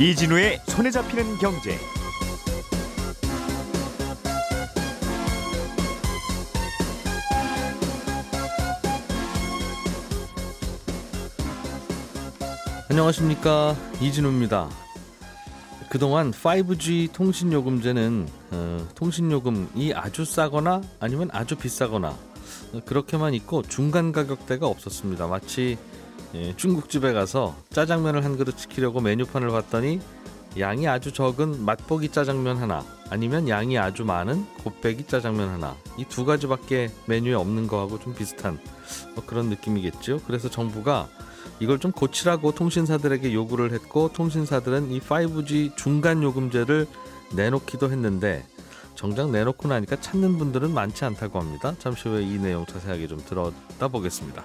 이진우의 손에 잡히는 경제. 안녕하십니까 이진우입니다. 그동안 5G 통신 요금제는 어, 통신 요금이 아주 싸거나 아니면 아주 비싸거나 어, 그렇게만 있고 중간 가격대가 없었습니다. 마치 예, 중국집에 가서 짜장면을 한 그릇 시키려고 메뉴판을 봤더니 양이 아주 적은 맛보기 짜장면 하나 아니면 양이 아주 많은 곱빼기 짜장면 하나 이 두 가지밖에 메뉴에 없는 거하고 좀 비슷한 뭐 그런 느낌이겠죠. 그래서 정부가 이걸 좀 고치라고 통신사들에게 요구를 했고 통신사들은 이 5G 중간 요금제를 내놓기도 했는데 정작 내놓고 나니까 찾는 분들은 많지 않다고 합니다. 잠시 후에 이 내용 자세하게 좀 들어다 보겠습니다.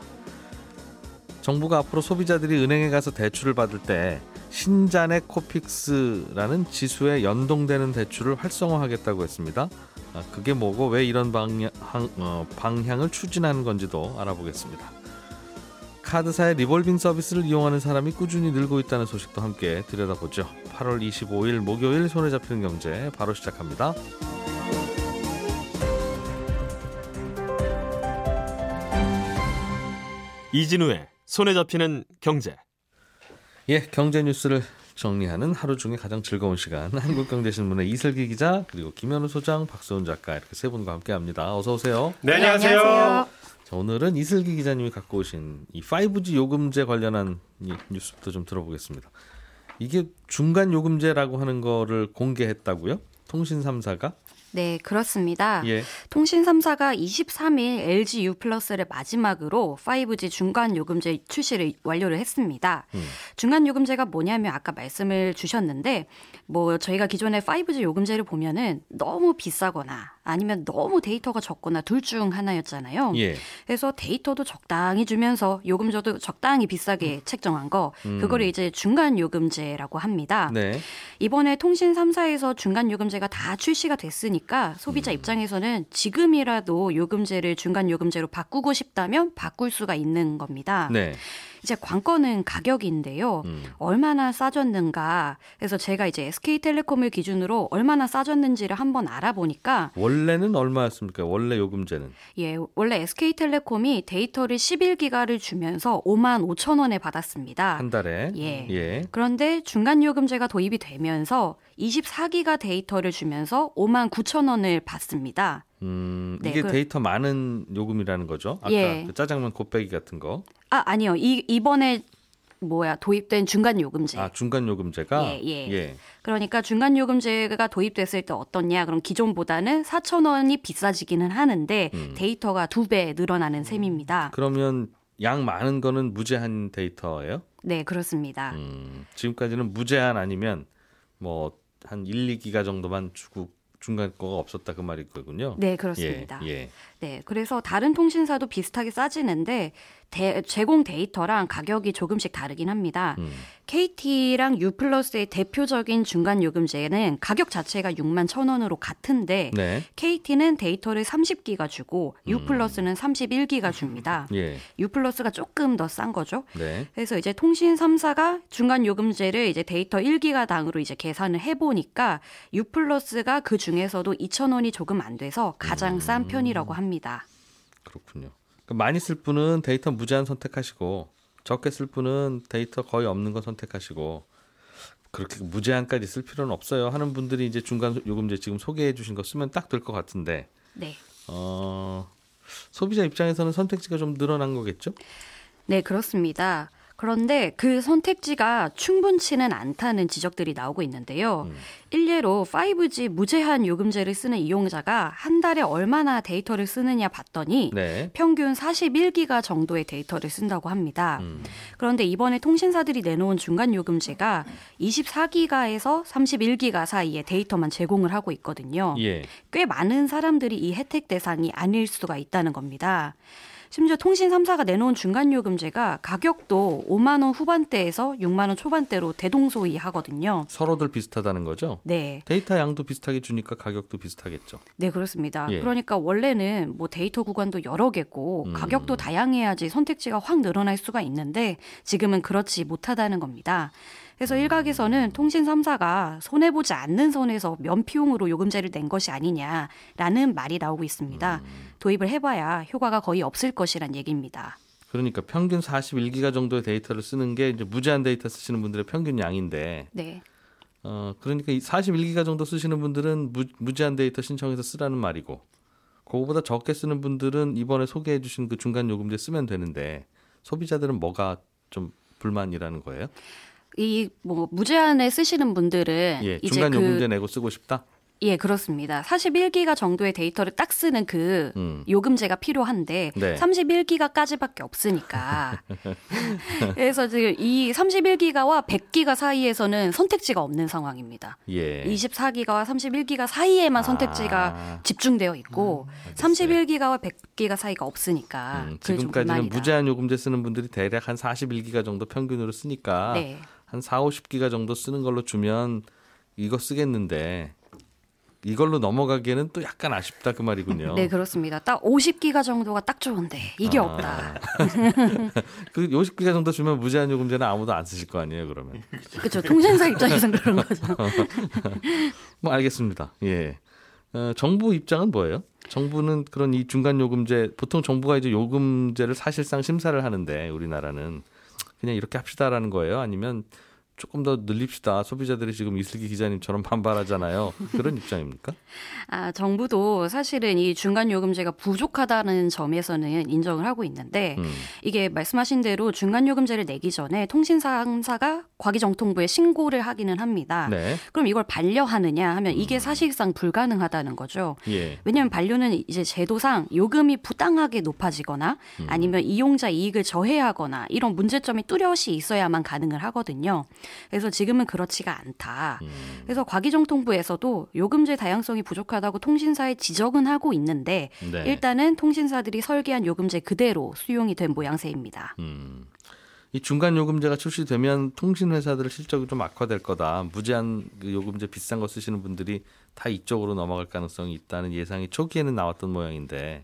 정부가 앞으로 소비자들이 은행에 가서 대출을 받을 때 신잔액 코픽스라는 지수에 연동되는 대출을 활성화하겠다고 했습니다. 아, 그게 뭐고 왜 이런 방향, 어, 방향을 추진하는 건지도 알아보겠습니다. 카드사의 리볼빙 서비스를 이용하는 사람이 꾸준히 늘고 있다는 소식도 함께 들여다보죠. 8월 25일 목요일 손에 잡히는 경제 바로 시작합니다. 이진우의 손에 잡히는 경제. 예, 경제 뉴스를 정리하는 하루 중에 가장 즐거운 시간 한국경제신문의 이슬기 기자 그리고 김현우 소장 박수훈 작가 이렇게 세 분과 함께합니다. 어서 오세요. 네, 안녕하세요. 자, 오늘은 이슬기 기자님이 갖고 오신 이 5G 요금제 관련한 이 뉴스부터 좀 들어보겠습니다. 이게 중간 요금제라고 하는 거를 공개했다고요? 통신 3사가? 네, 그렇습니다. 예. 통신 3사가 23일 LG U 플러스를 마지막으로 5G 중간 요금제 출시를 완료를 했습니다. 음. 중간 요금제가 뭐냐면 아까 말씀을 주셨는데 뭐 저희가 기존에 5G 요금제를 보면은 너무 비싸거나 아니면 너무 데이터가 적거나 둘 중 하나였잖아요. 예. 그래서 데이터도 적당히 주면서 요금제도 적당히 비싸게 책정한 거 그거를 이제 중간 요금제라고 합니다. 음. 네. 이번에 통신 3사에서 중간 요금제가 다 출시가 됐으니까 소비자 음. 입장에서는 지금이라도 요금제를 중간 요금제로 바꾸고 싶다면 바꿀 수가 있는 겁니다. 네. 이제 관건은 가격인데요. 음. 얼마나 싸졌는가. 그래서 제가 이제 SK텔레콤을 기준으로 얼마나 싸졌는지를 한번 알아보니까 원래는 얼마였습니까? 원래 요금제는 예, 원래 SK텔레콤이 데이터를 11기가를 주면서 5만 5천 원에 받았습니다. 한 달에 예. 예. 그런데 중간 요금제가 도입이 되면서 24기가 데이터를 주면서 5만 9천 원을 받습니다. 음, 네, 이게 그- 데이터 많은 요금이라는 거죠. 아까 예. 그 짜장면 곱빼기 같은 거. 아, 아니요. 이 이번에 뭐야, 도입된 중간 요금제. 아, 중간 요금제가 예, 예. 예. 그러니까 중간 요금제가 도입됐을 때 어떻냐? 그럼 기존보다는 4천 원이 비싸지기는 하는데 음. 데이터가 두 배 늘어나는 셈입니다. 그러면 양 많은 거는 무제한 데이터예요? 네, 그렇습니다. 음, 지금까지는 무제한 아니면 뭐 한 1, 2기가 정도만 주고 중간 거가 없었다 그 말일 거군요. 네, 그렇습니다. 예. 예. 네, 그래서 다른 통신사도 비슷하게 싸지는데 대- 제공 데이터랑 가격이 조금씩 다르긴 합니다. 음. KT랑 U+의 대표적인 중간 요금제는 가격 자체가 6만 천 원으로 같은데 네. KT는 데이터를 30기가 주고 U+는 31기가 줍니다. 예. U+가 조금 더 싼 거죠. 네. 그래서 이제 통신 3사가 중간 요금제를 이제 데이터 1기가 당으로 이제 계산을 해보니까 U+가 그 중에서도 2,000원이 조금 안 돼서 가장 싼 편이라고 합니다. 그렇군요. 그러니까 많이 쓸 분은 데이터 무제한 선택하시고 적게 쓸 분은 데이터 거의 없는 거 선택하시고 그렇게 무제한까지 쓸 필요는 없어요 하는 분들이 이제 중간 요금제 지금 소개해 주신 거 쓰면 딱 될 것 같은데 네. 어 소비자 입장에서는 선택지가 좀 늘어난 거겠죠? 네, 그렇습니다. 그런데 그 선택지가 충분치는 않다는 지적들이 나오고 있는데요. 일례로 5G 무제한 요금제를 쓰는 이용자가 한 달에 얼마나 데이터를 쓰느냐 봤더니 네. 평균 41기가 정도의 데이터를 쓴다고 합니다. 음. 그런데 이번에 통신사들이 내놓은 중간 요금제가 24기가에서 31기가 사이에 데이터만 제공을 하고 있거든요. 예. 꽤 많은 사람들이 이 혜택 대상이 아닐 수가 있다는 겁니다. 심지어 통신 3사가 내놓은 중간 요금제가 가격도 5만 원 후반대에서 6만 원 초반대로 대동소이 하거든요. 서로들 비슷하다는 거죠? 네. 데이터 양도 비슷하게 주니까 가격도 비슷하겠죠. 네, 그렇습니다. 예. 그러니까 원래는 뭐 데이터 구간도 여러 개고 음. 가격도 다양해야지 선택지가 확 늘어날 수가 있는데 지금은 그렇지 못하다는 겁니다. 그래서 일각에서는 통신 3사가 손해보지 않는 선에서 면피용으로 요금제를 낸 것이 아니냐라는 말이 나오고 있습니다. 도입을 해봐야 효과가 거의 없을 것이란 얘기입니다. 그러니까 평균 41기가 정도의 데이터를 쓰는 게 이제 무제한 데이터 쓰시는 분들의 평균 양인데 네. 어 그러니까 이 41기가 정도 쓰시는 분들은 무, 무제한 데이터 신청해서 쓰라는 말이고 그거보다 적게 쓰는 분들은 이번에 소개해 주신 그 중간 요금제 쓰면 되는데 소비자들은 뭐가 좀 불만이라는 거예요? 이 뭐 무제한에 쓰시는 분들은 예, 이제 중간 그 요금제 내고 쓰고 싶다. 예, 그렇습니다. 41기가 정도의 데이터를 딱 쓰는 그 음. 요금제가 필요한데 네. 31기가까지밖에 없으니까. 그래서 지금 이 31기가와 100기가 사이에서는 선택지가 없는 상황입니다. 예. 24기가와 31기가 사이에만 아. 선택지가 집중되어 있고 31기가와 100기가 사이가 없으니까 음, 지금까지는. 무제한 요금제 쓰는 분들이 대략 한 41기가 정도 평균으로 쓰니까 네. 한 4, 50기가 정도 쓰는 걸로 주면 이거 쓰겠는데 이걸로 넘어가기에는 또 약간 아쉽다 그 말이군요. 네, 그렇습니다. 딱 50기가 정도가 딱 좋은데 이게 아. 없다. 그 50기가 정도 주면 무제한 요금제는 아무도 안 쓰실 거 아니에요, 그러면. 그렇죠. 통신사 입장에서는 그런 거죠. 뭐 알겠습니다. 예. 어, 정부 입장은 뭐예요? 정부는 그런 이 중간 요금제 보통 정부가 이제 요금제를 사실상 심사를 하는데 우리나라는 그냥 이렇게 합시다라는 거예요. 아니면 조금 더 늘립시다. 소비자들이 지금 이슬기 기자님처럼 반발하잖아요. 그런 입장입니까? 아, 정부도 사실은 이 중간 요금제가 부족하다는 점에서는 인정을 하고 있는데 음. 이게 말씀하신 대로 중간 요금제를 내기 전에 통신사가 과기정통부에 신고를 하기는 합니다. 네. 그럼 이걸 반려하느냐 하면 이게 사실상 불가능하다는 거죠. 예. 왜냐하면 반려는 이제 제도상 요금이 부당하게 높아지거나 아니면 이용자 이익을 저해하거나 이런 문제점이 뚜렷이 있어야만 가능을 하거든요. 그래서 지금은 그렇지가 않다. 그래서 과기정통부에서도 요금제 다양성이 부족하다고 통신사에 지적은 하고 있는데 네. 일단은 통신사들이 설계한 요금제 그대로 수용이 된 모양새입니다. 음. 이 중간 요금제가 출시되면 통신 회사들의 실적이 좀 악화될 거다. 무제한 그 요금제 비싼 거 쓰시는 분들이 다 이쪽으로 넘어갈 가능성이 있다는 예상이 초기에는 나왔던 모양인데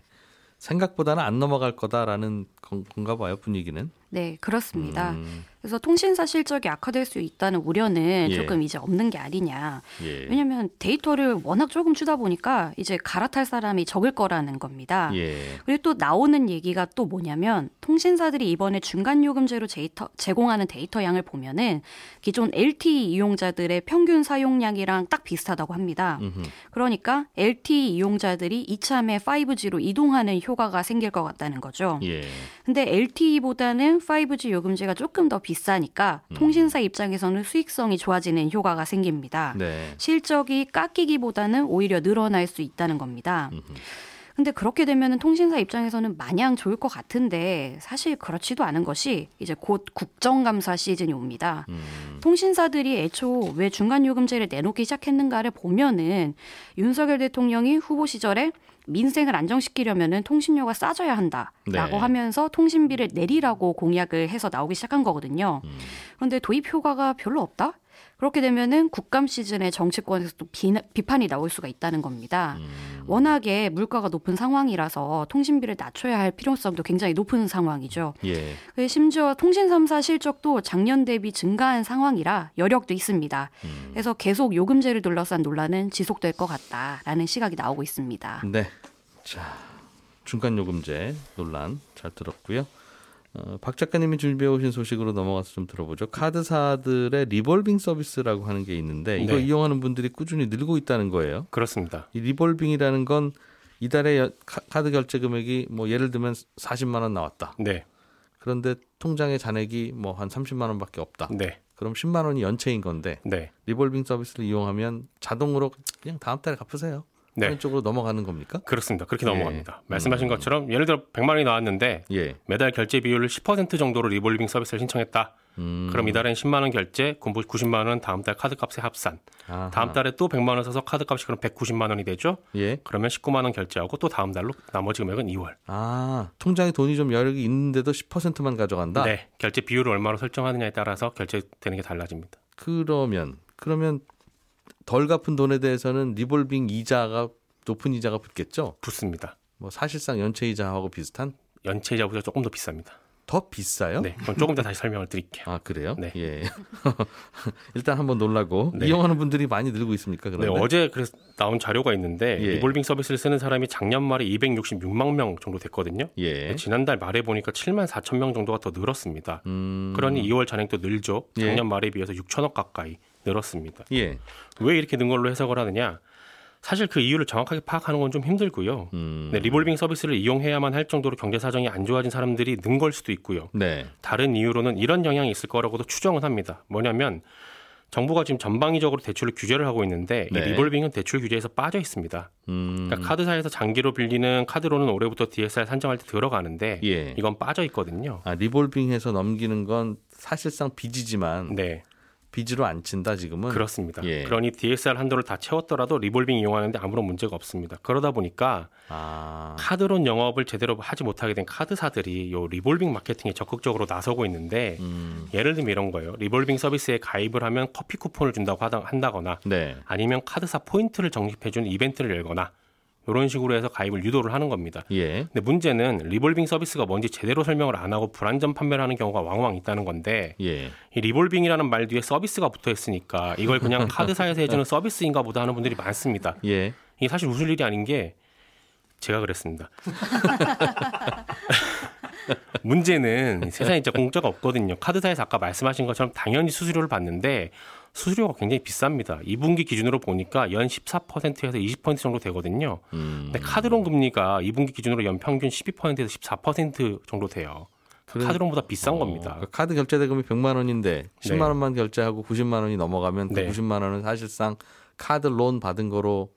생각보다는 안 넘어갈 거다라는 건- 건가 봐요 분위기는. 네, 그렇습니다. 음, 그래서 통신사 실적이 악화될 수 있다는 우려는 예. 조금 이제 없는 게 아니냐. 예. 왜냐하면 데이터를 워낙 조금 주다 보니까 이제 갈아탈 사람이 적을 거라는 겁니다. 예. 그리고 또 나오는 얘기가 또 뭐냐면 통신사들이 이번에 중간 요금제로 데이터, 제공하는 데이터 양을 보면은 기존 LTE 이용자들의 평균 사용량이랑 딱 비슷하다고 합니다. 음흠. 그러니까 LTE 이용자들이 이참에 5G로 이동하는 효과가 생길 것 같다는 거죠. 예. 근데 LTE보다는 5G 요금제가 조금 더 비 싸니까 음. 통신사 입장에서는 수익성이 좋아지는 효과가 생깁니다. 네. 실적이 깎이기보다는 오히려 늘어날 수 있다는 겁니다. 음흠. 근데 그렇게 되면 통신사 입장에서는 마냥 좋을 것 같은데 사실 그렇지도 않은 것이 이제 곧 국정감사 시즌이 옵니다. 음. 통신사들이 애초 왜 중간 요금제를 내놓기 시작했는가를 보면은 윤석열 대통령이 후보 시절에 민생을 안정시키려면은 통신료가 싸져야 한다라고 네. 하면서 통신비를 내리라고 공약을 해서 나오기 시작한 거거든요. 음. 그런데 도입 효과가 별로 없다? 그렇게 되면은 국감 시즌에 정치권에서 또 비, 비판이 나올 수가 있다는 겁니다. 음. 워낙에 물가가 높은 상황이라서 통신비를 낮춰야 할 필요성도 굉장히 높은 상황이죠. 예. 그 심지어 통신 3사 실적도 작년 대비 증가한 상황이라 여력도 있습니다. 음. 그래서 계속 요금제를 둘러싼 논란은 지속될 것 같다라는 시각이 나오고 있습니다. 네. 자, 중간 요금제 논란 잘 들었고요. 어, 박 작가님이 준비해 오신 소식으로 넘어가서 좀 들어보죠. 카드사들의 리볼빙 서비스라고 하는 게 있는데 이거 네. 이용하는 분들이 꾸준히 늘고 있다는 거예요. 그렇습니다. 이 리볼빙이라는 건 이달에 카- 카드 결제 금액이 뭐 예를 들면 40만 원 나왔다. 네, 그런데 통장에 잔액이 뭐 한 30만 원밖에 없다. 네, 그럼 10만 원이 연체인 건데 네, 리볼빙 서비스를 이용하면 자동으로 그냥 다음 달에 갚으세요. 네. 그런 쪽으로 넘어가는 겁니까? 그렇습니다. 그렇게 예. 넘어갑니다. 말씀하신 음. 것처럼 예를 들어 100만 원이 나왔는데 예. 매달 결제 비율을 10% 정도로 리볼빙 서비스를 신청했다. 음. 그럼 이달엔 10만 원 결제, 공부 90만 원 다음 달 카드값에 합산. 아하. 다음 달에 또 100만 원 써서 카드 값이 그럼 190만 원이 되죠. 예. 그러면 19만 원 결제하고 또 다음 달로 나머지 금액은 이월. 아, 통장에 돈이 좀 여력이 있는데도 10%만 가져간다? 네, 결제 비율을 얼마로 설정하느냐에 따라서 결제되는 게 달라집니다. 그러면, 그러면 덜 갚은 돈에 대해서는 리볼빙 이자가, 높은 이자가 붙겠죠? 붙습니다. 뭐 사실상 연체 이자하고 비슷한? 연체 이자보다 조금 더 비쌉니다. 더 비싸요? 네, 그럼 조금 더 다시 설명을 드릴게요. 아 그래요? 네. 예. 일단 한번 놀라고 네. 이용하는 분들이 많이 늘고 있습니까? 네, 그러면 어제 그래서 나온 자료가 있는데 예. 리볼빙 서비스를 쓰는 사람이 작년 말에 266만 명 정도 됐거든요. 예. 지난달 말에 보니까 7만 4천 명 정도가 더 늘었습니다. 음. 그러니 이월 잔액도 늘죠. 예. 작년 말에 비해서 6천억 가까이 늘었습니다. 예. 왜 이렇게 는 걸로 해석을 하느냐? 사실 그 이유를 정확하게 파악하는 건 좀 힘들고요. 음. 네, 리볼빙 서비스를 이용해야만 할 정도로 경제 사정이 안 좋아진 사람들이 는 걸 수도 있고요. 네. 다른 이유로는 이런 영향이 있을 거라고도 추정은 합니다. 뭐냐면 정부가 지금 전방위적으로 대출을 규제를 하고 있는데 네. 이 리볼빙은 대출 규제에서 빠져 있습니다. 음. 그러니까 카드사에서 장기로 빌리는 카드로는 올해부터 DSR 산정할 때 들어가는데 예. 이건 빠져 있거든요. 아 리볼빙해서 넘기는 건 사실상 빚이지만 네, 빚으로 안 친다 지금은. 그렇습니다. 예. 그러니 DSR 한도를 다 채웠더라도 리볼빙 이용하는데 아무런 문제가 없습니다. 그러다 보니까 아. 카드론 영업을 제대로 하지 못하게 된 카드사들이 요 리볼빙 마케팅에 적극적으로 나서고 있는데 음. 예를 들면 이런 거예요. 리볼빙 서비스에 가입을 하면 커피 쿠폰을 준다고 한다거나 네. 아니면 카드사 포인트를 적립해주는 이벤트를 열거나 이런 식으로 해서 가입을 유도를 하는 겁니다. 예. 근데 문제는 리볼빙 서비스가 뭔지 제대로 설명을 안 하고 불완전 판매를 하는 경우가 왕왕 있다는 건데 예. 이 리볼빙이라는 말 뒤에 서비스가 붙어 있으니까 이걸 그냥 카드사에서 해주는 서비스인가 보다 하는 분들이 많습니다. 예. 이게 사실 웃을 일이 아닌 게 제가 그랬습니다. 문제는 세상에 진짜 공짜가 없거든요. 카드사에서 아까 말씀하신 것처럼 당연히 수수료를 받는데 수수료가 굉장히 비쌉니다. 2분기 기준으로 보니까 연 14%에서 20% 정도 되거든요. 음. 근데 카드론 금리가 2분기 기준으로 연 평균 12%에서 14% 정도 돼요. 그래- 카드론보다 비싼 어, 겁니다. 그러니까 카드 결제 대금이 100만 원인데 10만 원만 결제하고 90만 원이 넘어가면 그 네. 90만 원은 사실상 카드 론 받은 거로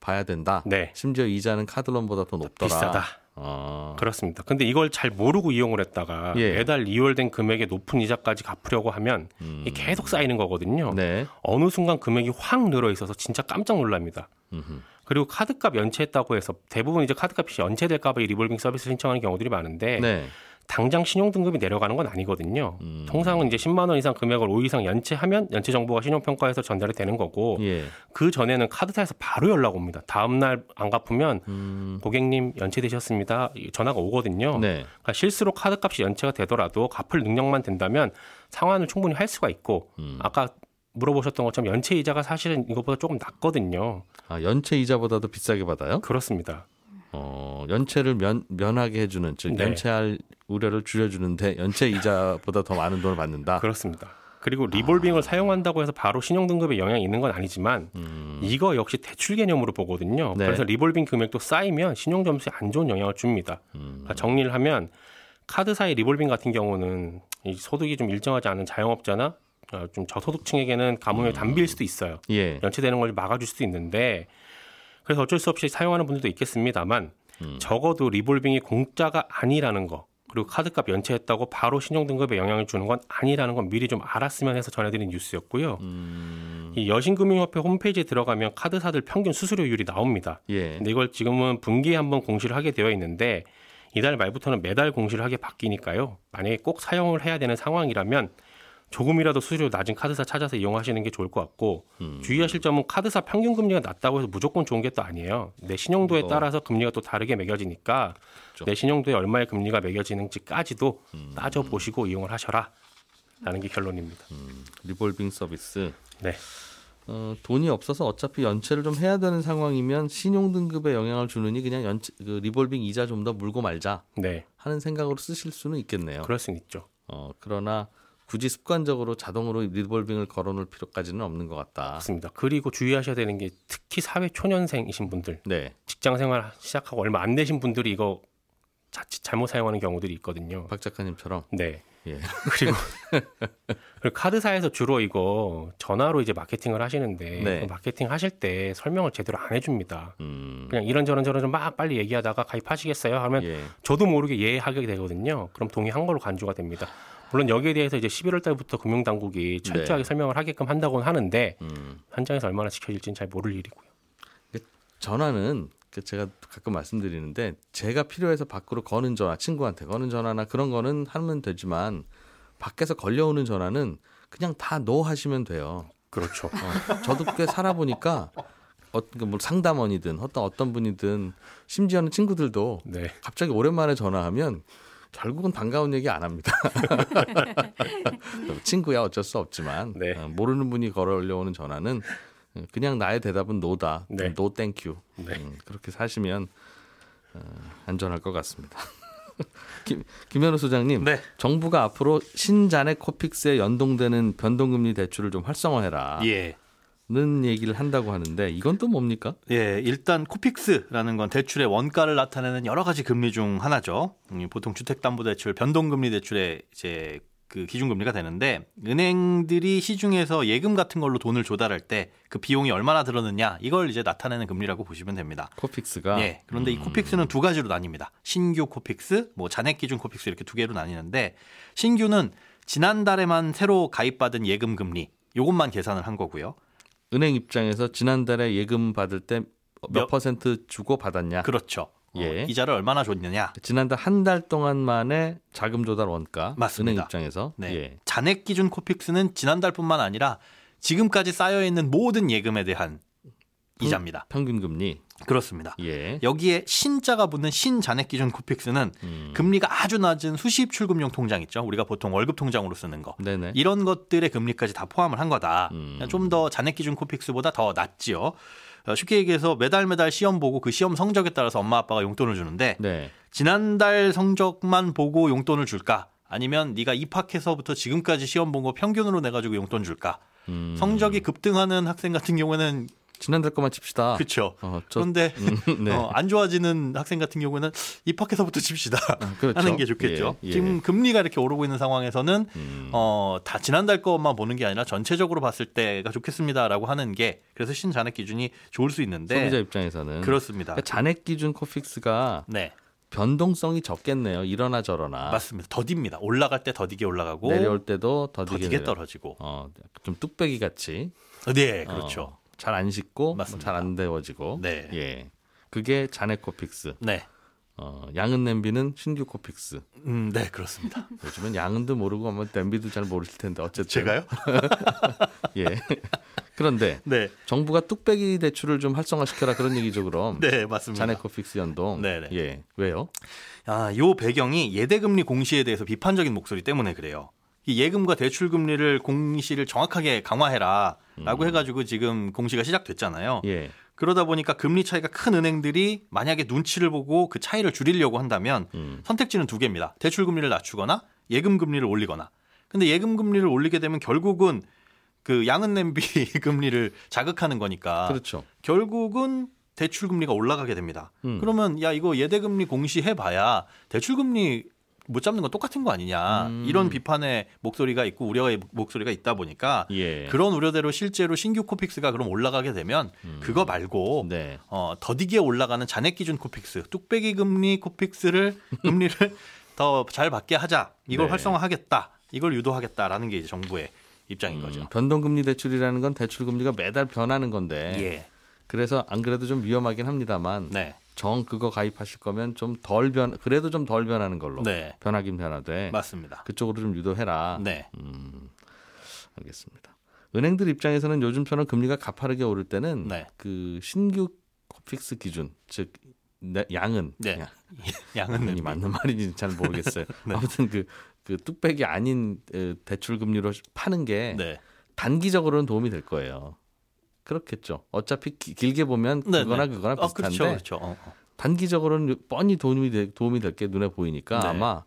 봐야 된다. 네. 심지어 이자는 카드 론보다 더 높더라. 비싸다. 어. 그렇습니다. 근데 이걸 잘 모르고 이용을 했다가 예. 매달 이월된 금액의 높은 이자까지 갚으려고 하면 음. 계속 쌓이는 거거든요. 네. 어느 순간 금액이 확 늘어 있어서 진짜 깜짝 놀랍니다. 음흠. 그리고 카드값 연체했다고 해서 대부분 이제 카드값이 연체될까봐 이 리볼빙 서비스 신청하는 경우들이 많은데 네. 당장 신용 등급이 내려가는 건 아니거든요. 음. 통상은 이제 10만 원 이상 금액을 5 이상 연체하면 연체 정보가 신용 평가사에 전달이 되는 거고 예. 그 전에는 카드사에서 바로 연락 옵니다. 다음 날 안 갚으면 음. 고객님 연체되셨습니다. 이 전화가 오거든요. 네. 그러니까 실수로 카드값이 연체가 되더라도 갚을 능력만 된다면 상환을 충분히 할 수가 있고 음. 아까 물어보셨던 것처럼 연체 이자가 사실은 이것보다 조금 낮거든요. 아, 연체 이자보다도 비싸게 받아요? 그렇습니다. 어, 연체를 면, 면하게 해주는, 즉, 네. 연체할 우려를 줄여주는데, 연체 이자보다 더 많은 돈을 받는다. 그렇습니다. 그리고 리볼빙을 사용한다고 해서 바로 신용 등급에 영향이 있는 건 아니지만 음, 이거 역시 대출 개념으로 보거든요. 네. 그래서 리볼빙 금액도 쌓이면 신용 점수에 안 좋은 영향을 줍니다. 음. 그러니까 정리를 하면 카드사의 리볼빙 같은 경우는 이 소득이 좀 일정하지 않은 자영업자나 어, 좀 저소득층에게는 가뭄에 단빌 수도 있어요. 예. 연체되는 걸 막아줄 수도 있는데 그래서 어쩔 수 없이 사용하는 분들도 있겠습니다만 음. 적어도 리볼빙이 공짜가 아니라는 거 그리고 카드값 연체했다고 바로 신용 등급에 영향을 주는 건 아니라는 건 미리 좀 알았으면 해서 전해드린 뉴스였고요. 음, 이 여신금융협회 홈페이지에 들어가면 카드사들 평균 수수료율이 나옵니다. 예. 근데 이걸 지금은 분기에 한번 공시를 하게 되어 있는데 이달 말부터는 매달 공시를 하게 바뀌니까요. 만약에 꼭 사용을 해야 되는 상황이라면 조금이라도 수수료 낮은 카드사 찾아서 이용하시는 게 좋을 것 같고 음. 주의하실 점은 카드사 평균 금리가 낮다고 해서 무조건 좋은 게 또 아니에요. 내 신용도에 어. 따라서 금리가 또 다르게 매겨지니까 그렇죠. 내 신용도에 얼마의 금리가 매겨지는지까지도 음. 따져 보시고 이용을 하셔라. 라는 게 결론입니다. 리볼빙 서비스. 네. 어, 돈이 없어서 어차피 연체를 좀 해야 되는 상황이면 신용 등급에 영향을 주느니 그냥 연체 그 리볼빙 이자 좀 더 물고 말자 네. 하는 생각으로 쓰실 수는 있겠네요. 그럴 수는 있죠. 어, 그러나 굳이 습관적으로 자동으로 리볼빙을 걸어놓을 필요까지는 없는 것 같다. 맞습니다. 그리고 주의하셔야 되는 게 특히 사회 초년생이신 분들 네, 직장 생활 시작하고 얼마 안 되신 분들이 이거 자칫 잘못 사용하는 경우들이 있거든요. 박 작가님처럼 네. 예. 그리고 그리고 카드사에서 주로 이거 전화로 이제 마케팅을 하시는데 네. 그 마케팅 하실 때 설명을 제대로 안 해줍니다. 음, 그냥 이런저런 저런 막 빨리 얘기하다가 가입하시겠어요? 하면 예. 저도 모르게 예 하게 되거든요. 그럼 동의한 걸로 간주가 됩니다. 물론 여기에 대해서 이제 11월 달부터 금융당국이 철저하게 네. 설명을 하게끔 한다고는 하는데 음. 현장에서 얼마나 지켜질지는 잘 모를 일이고요. 전화는 그 제가 가끔 말씀드리는데 제가 필요해서 밖으로 거는 전화, 친구한테 거는 전화나 그런 거는 하면 되지만 밖에서 걸려오는 전화는 그냥 다노 하시면 돼요. 그렇죠. 어, 저도 꽤 살아보니까 어떤 뭐 상담원이든 어떤 어떤 분이든 심지어는 친구들도 네. 갑자기 오랜만에 전화하면 결국은 반가운 얘기 안 합니다. 친구야 어쩔 수 없지만 네. 어, 모르는 분이 걸어 올려오는 전화는 그냥 나의 대답은 no다. 네. no thank you. 네. 음, 그렇게 사시면 어, 안전할 것 같습니다. 김, 김현우 소장님, 네. 정부가 앞으로 신잔액 코픽스에 연동되는 변동금리 대출을 좀 활성화해라. 예. 는 얘기를 한다고 하는데 이건 또 뭡니까? 예, 일단 코픽스라는 건 대출의 원가를 나타내는 여러 가지 금리 중 하나죠. 음, 보통 주택담보대출, 변동금리 대출의 이제 그 기준금리가 되는데 은행들이 시중에서 예금 같은 걸로 돈을 조달할 때 그 비용이 얼마나 들었느냐 이걸 이제 나타내는 금리라고 보시면 됩니다. 코픽스가 예. 그런데 이 코픽스는 두 가지로 나뉩니다. 신규 코픽스, 뭐 잔액 기준 코픽스 이렇게 두 개로 나뉘는데 신규는 지난달에만 새로 가입받은 예금 금리 요것만 계산을 한 거고요. 은행 입장에서 지난달에 예금 받을 때 몇 몇- 퍼센트 주고 받았냐? 그렇죠. 어, 예. 이자를 얼마나 줬느냐. 지난달 한 달 동안만의 자금 조달 원가 맞습니다. 은행 입장에서 네. 예. 잔액 기준 코픽스는 지난달뿐만 아니라 지금까지 쌓여 있는 모든 예금에 대한 이자입니다. 평균 금리 그렇습니다. 예. 여기에 신자가 붙는 신잔액 기준 코픽스는 음. 금리가 아주 낮은 수시 입출금용 통장 있죠. 우리가 보통 월급 통장으로 쓰는 거. 네네. 이런 것들의 금리까지 다 포함을 한 거다. 음. 좀더 잔액 기준 코픽스보다 더 낮지요. 어, 쉽게 얘기해서 매달 매달 시험 보고 그 시험 성적에 따라서 엄마 아빠가 용돈을 주는데 네. 지난달 성적만 보고 용돈을 줄까? 아니면 네가 입학해서부터 지금까지 시험 본 거 평균으로 내 가지고 용돈 줄까? 음. 성적이 급등하는 학생 같은 경우에는 지난달 것만 칩시다. 그렇죠. 어, 저- 그런데 음, 네. 어, 안 좋아지는 학생 같은 경우에는 입학해서부터 칩시다 그렇죠. 하는 게 좋겠죠. 예, 예. 지금 금리가 이렇게 오르고 있는 상황에서는 음. 어, 다 지난달 것만 보는 게 아니라 전체적으로 봤을 때가 좋겠습니다라고 하는 게 그래서 신잔액 기준이 좋을 수 있는데 소비자 입장에서는 그렇습니다. 그러니까 잔액 기준 코픽스가 네, 변동성이 적겠네요. 이러나 저러나 맞습니다. 더딥니다. 올라갈 때 더디게 올라가고 내려올 때도 더디게, 더디게 떨어지고. 어, 좀 뚝배기 같이 네, 그렇죠. 잘 안 식고 맞습니다. 잘 안 데워지고 네. 예. 그게 잔액 코픽스. 네, 어, 양은 냄비는 신규 코픽스. 음, 네 그렇습니다. 요즘은 양은도 모르고 아마 냄비도 잘 모르실 텐데 어쨌든 제가요? 예. 그런데 네, 정부가 뚝배기 대출을 좀 활성화시켜라 그런 얘기죠 그럼. 네 맞습니다. 잔액 코픽스 연동. 네네. 예. 왜요? 아, 요 배경이 예대금리 공시에 대해서 비판적인 목소리 때문에 그래요. 이 예금과 대출 금리를 공시를 정확하게 강화해라라고 해가지고 지금 공시가 시작됐잖아요. 예. 그러다 보니까 금리 차이가 큰 은행들이 만약에 눈치를 보고 그 차이를 줄이려고 한다면 음. 선택지는 두 개입니다. 대출 금리를 낮추거나 예금 금리를 올리거나. 근데 예금 금리를 올리게 되면 결국은 그 양은 냄비 금리를 자극하는 거니까 그렇죠. 결국은 대출 금리가 올라가게 됩니다. 음. 그러면 야 이거 예대 금리 공시해 봐야 대출 금리 못 잡는 건 똑같은 거 아니냐 음. 이런 비판의 목소리가 있고 우려의 목소리가 있다 보니까 예. 그런 우려대로 실제로 신규 코픽스가 그럼 올라가게 되면 그거 말고 네. 어, 더디게 올라가는 잔액 기준 코픽스 뚝배기 금리 코픽스를 금리를 더 잘 받게 하자 이걸 네. 활성화하겠다 이걸 유도하겠다라는 게 이제 정부의 입장인 거죠. 음, 변동금리 대출이라는 건 대출 금리가 매달 변하는 건데 예. 그래서 안 그래도 좀 위험하긴 합니다만 네. 정 그거 가입하실 거면 좀 덜 변 그래도 좀 덜 변하는 걸로 네. 변하긴 변하되 맞습니다. 그쪽으로 좀 유도해라. 네. 음, 알겠습니다. 은행들 입장에서는 요즘처럼 금리가 가파르게 오를 때는 네. 그 신규 코픽스 기준 즉 네, 양은 네. 양- 양은 양은이 냄비. 맞는 말인지 잘 모르겠어요. 네. 아무튼 그, 그 뚝배기 아닌 에, 대출 금리로 파는 게 네. 단기적으로는 도움이 될 거예요. 그렇겠죠. 어차피 기- 길게 보면 네, 그거나 네. 그거나 어, 비슷한데 그렇죠. 그렇죠. 어, 어. 단기적으로는 뻔히 도움이 될, 도움이 될 게 눈에 보이니까 네. 아마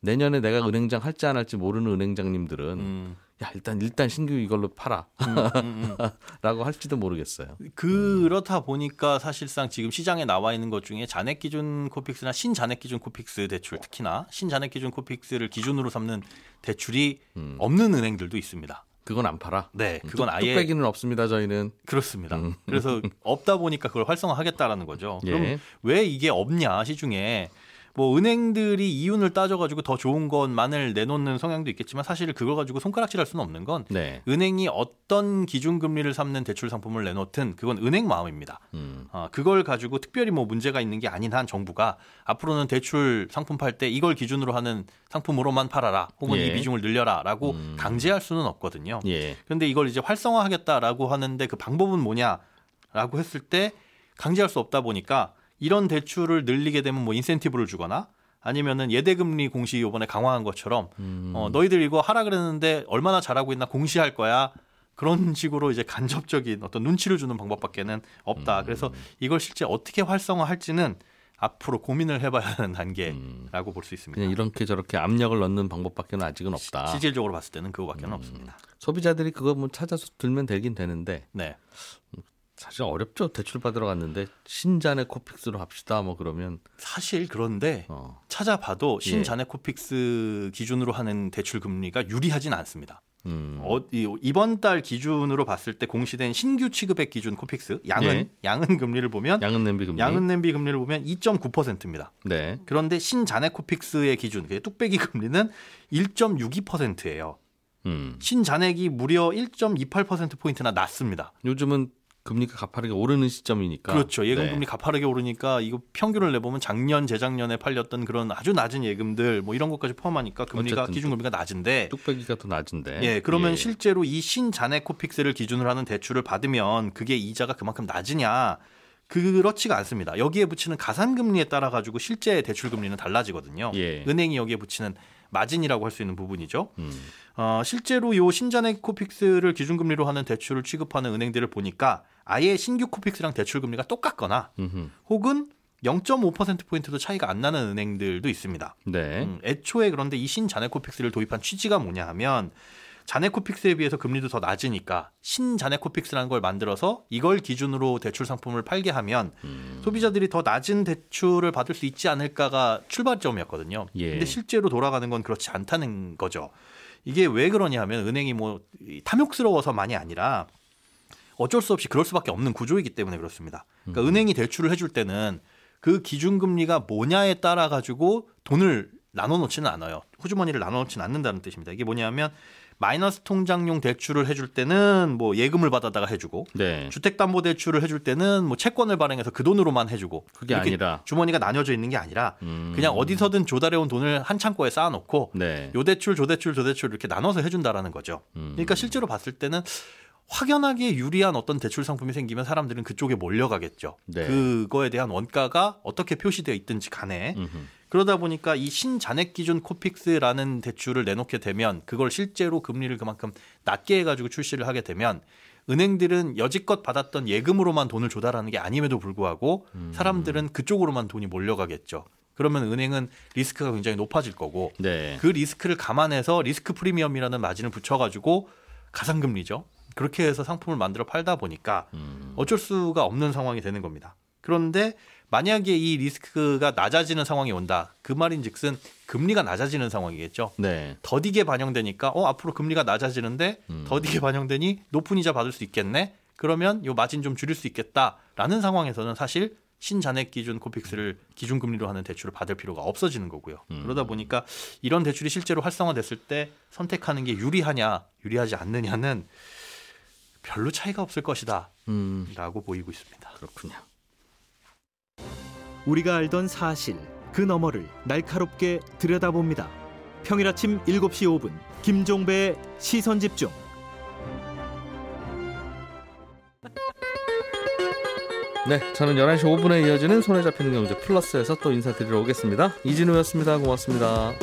내년에 내가 은행장 할지 안 할지 모르는 은행장님들은 음, 야 일단 일단 신규 이걸로 팔아 음, 음, 음. 라고 할지도 모르겠어요. 그렇다 보니까 사실상 지금 시장에 나와 있는 것 중에 잔액 기준 코픽스나 신잔액 기준 코픽스 대출 특히나 신잔액 기준 코픽스를 기준으로 삼는 대출이 음. 없는 은행들도 있습니다. 그건 안 팔아. 네, 그건 뚝- 아예 뚝배기는 없습니다. 저희는 그렇습니다. 음. 그래서 없다 보니까 그걸 활성화하겠다라는 거죠. 그럼 예. 왜 이게 없냐 시중에 뭐 은행들이 이윤을 따져가지고 더 좋은 것만을 내놓는 성향도 있겠지만 사실 그걸 가지고 손가락질할 수는 없는 건 네. 은행이 어떤 기준 금리를 삼는 대출 상품을 내놓든 그건 은행 마음입니다. 음. 어, 그걸 가지고 특별히 뭐 문제가 있는 게 아닌 한 정부가 앞으로는 대출 상품 팔 때 이걸 기준으로 하는 상품으로만 팔아라 혹은 예. 이 비중을 늘려라라고 음. 강제할 수는 없거든요. 예. 그런데 이걸 이제 활성화하겠다라고 하는데 그 방법은 뭐냐라고 했을 때 강제할 수 없다 보니까 이런 대출을 늘리게 되면 뭐 인센티브를 주거나 아니면은 예대금리 공시 요번에 강화한 것처럼 음. 어, 너희들 이거 하라 그랬는데 얼마나 잘하고 있나 공시할 거야. 그런 식으로 이제 간접적인 어떤 눈치를 주는 방법밖에는 없다. 음. 그래서 이걸 실제 어떻게 활성화할지는 앞으로 고민을 해봐야 하는 단계라고 음. 볼수 있습니다. 그냥 이렇게 저렇게 압력을 넣는 방법밖에는 아직은 없다. 실질적으로 봤을 때는 그거밖에 는 음. 없습니다. 소비자들이 그거 뭐 찾아서 들면 되긴 되는데 네. 사실 어렵죠. 대출 받으러 갔는데 신잔액 코픽스로 합시다. 뭐 그러면 사실 그런데 어. 찾아봐도 예. 신잔액 코픽스 기준으로 하는 대출 금리가 유리하진 않습니다. 음. 어, 이, 이번 달 기준으로 봤을 때 공시된 신규 취급액 기준 코픽스 양은 예. 양은 금리를 보면 양은 냄비 금리. 양은 냄비 금리를 보면 2.9%입니다. 네. 그런데 신잔액 코픽스의 기준, 그 뚝배기 금리는 1.62%예요. 음. 신잔액이 무려 1.28% 포인트나 낮습니다. 요즘은 금리가 가파르게 오르는 시점이니까. 그렇죠. 예금 네. 금리 가파르게 오르니까 이거 평균을 내보면 작년, 재작년에 팔렸던 그런 아주 낮은 예금들 뭐 이런 것까지 포함하니까 금리가 어쨌든 기준 금리가 낮은데 뚝배기가 더 낮은데. 예, 그러면 예. 실제로 이 신자네 코픽스를 기준으로 하는 대출을 받으면 그게 이자가 그만큼 낮으냐? 그렇지가 않습니다. 여기에 붙이는 가산금리에 따라 가지고 실제 대출 금리는 달라지거든요. 예. 은행이 여기에 붙이는 마진이라고 할 수 있는 부분이죠. 음. 어, 실제로 요 신잔액 코픽스를 기준금리로 하는 대출을 취급하는 은행들을 보니까 아예 신규 코픽스랑 대출 금리가 똑같거나 음흠. 혹은 0.5% 포인트도 차이가 안 나는 은행들도 있습니다. 네. 음, 애초에 그런데 이 신잔액 코픽스를 도입한 취지가 뭐냐 하면 잔액 코픽스에 비해서 금리도 더 낮으니까 신잔액 코픽스라는 걸 만들어서 이걸 기준으로 대출 상품을 팔게 하면 음. 소비자들이 더 낮은 대출을 받을 수 있지 않을까가 출발점이었거든요. 예. 근데 실제로 돌아가는 건 그렇지 않다는 거죠. 이게 왜 그러냐 하면 은행이 뭐 탐욕스러워서만이 아니라 어쩔 수 없이 그럴 수밖에 없는 구조이기 때문에 그렇습니다. 그러니까 은행이 대출을 해줄 때는 그 기준금리가 뭐냐에 따라 가지고 돈을 나눠 놓지는 않아요. 호주머니를 나눠 놓지는 않는다는 뜻입니다. 이게 뭐냐면 마이너스 통장용 대출을 해줄 때는 뭐 예금을 받아다가 해주고 네. 주택담보대출을 해줄 때는 뭐 채권을 발행해서 그 돈으로만 해주고 그게 아니라 주머니가 나뉘어져 있는 게 아니라 음. 그냥 어디서든 조달해온 돈을 한 창고에 쌓아놓고 네. 요 대출, 조 대출, 조 대출 이렇게 나눠서 해준다라는 거죠. 음. 그러니까 실제로 봤을 때는 확연하게 유리한 어떤 대출 상품이 생기면 사람들은 그쪽에 몰려가겠죠. 네. 그거에 대한 원가가 어떻게 표시되어 있든지 간에 음흠. 그러다 보니까 이 신잔액 기준 코픽스라는 대출을 내놓게 되면 그걸 실제로 금리를 그만큼 낮게 해가지고 출시를 하게 되면 은행들은 여지껏 받았던 예금으로만 돈을 조달하는 게 아님에도 불구하고 음. 사람들은 그쪽으로만 돈이 몰려가겠죠. 그러면 은행은 리스크가 굉장히 높아질 거고 네. 그 리스크를 감안해서 리스크 프리미엄이라는 마진을 붙여가지고 가상금리죠. 그렇게 해서 상품을 만들어 팔다 보니까 음. 어쩔 수가 없는 상황이 되는 겁니다. 그런데 만약에 이 리스크가 낮아지는 상황이 온다. 그 말인즉슨 금리가 낮아지는 상황이겠죠. 네. 더디게 반영되니까 어 앞으로 금리가 낮아지는데 음. 더디게 반영되니 높은 이자 받을 수 있겠네. 그러면 요 마진 좀 줄일 수 있겠다라는 상황에서는 사실 신잔액 기준 코픽스를 기준 금리로 하는 대출을 받을 필요가 없어지는 거고요. 음. 그러다 보니까 이런 대출이 실제로 활성화됐을 때 선택하는 게 유리하냐, 유리하지 않느냐는 별로 차이가 없을 것이다라고 음. 보이고 있습니다. 그렇군요. 우리가 알던 사실 그 너머를 날카롭게 들여다봅니다. 평일 아침 7시 5분 김종배의 시선 집중. 네, 저는 11시 5분에 이어지는 손에 잡히는 경제 플러스에서 또 인사드리러 오겠습니다. 이진우였습니다. 고맙습니다.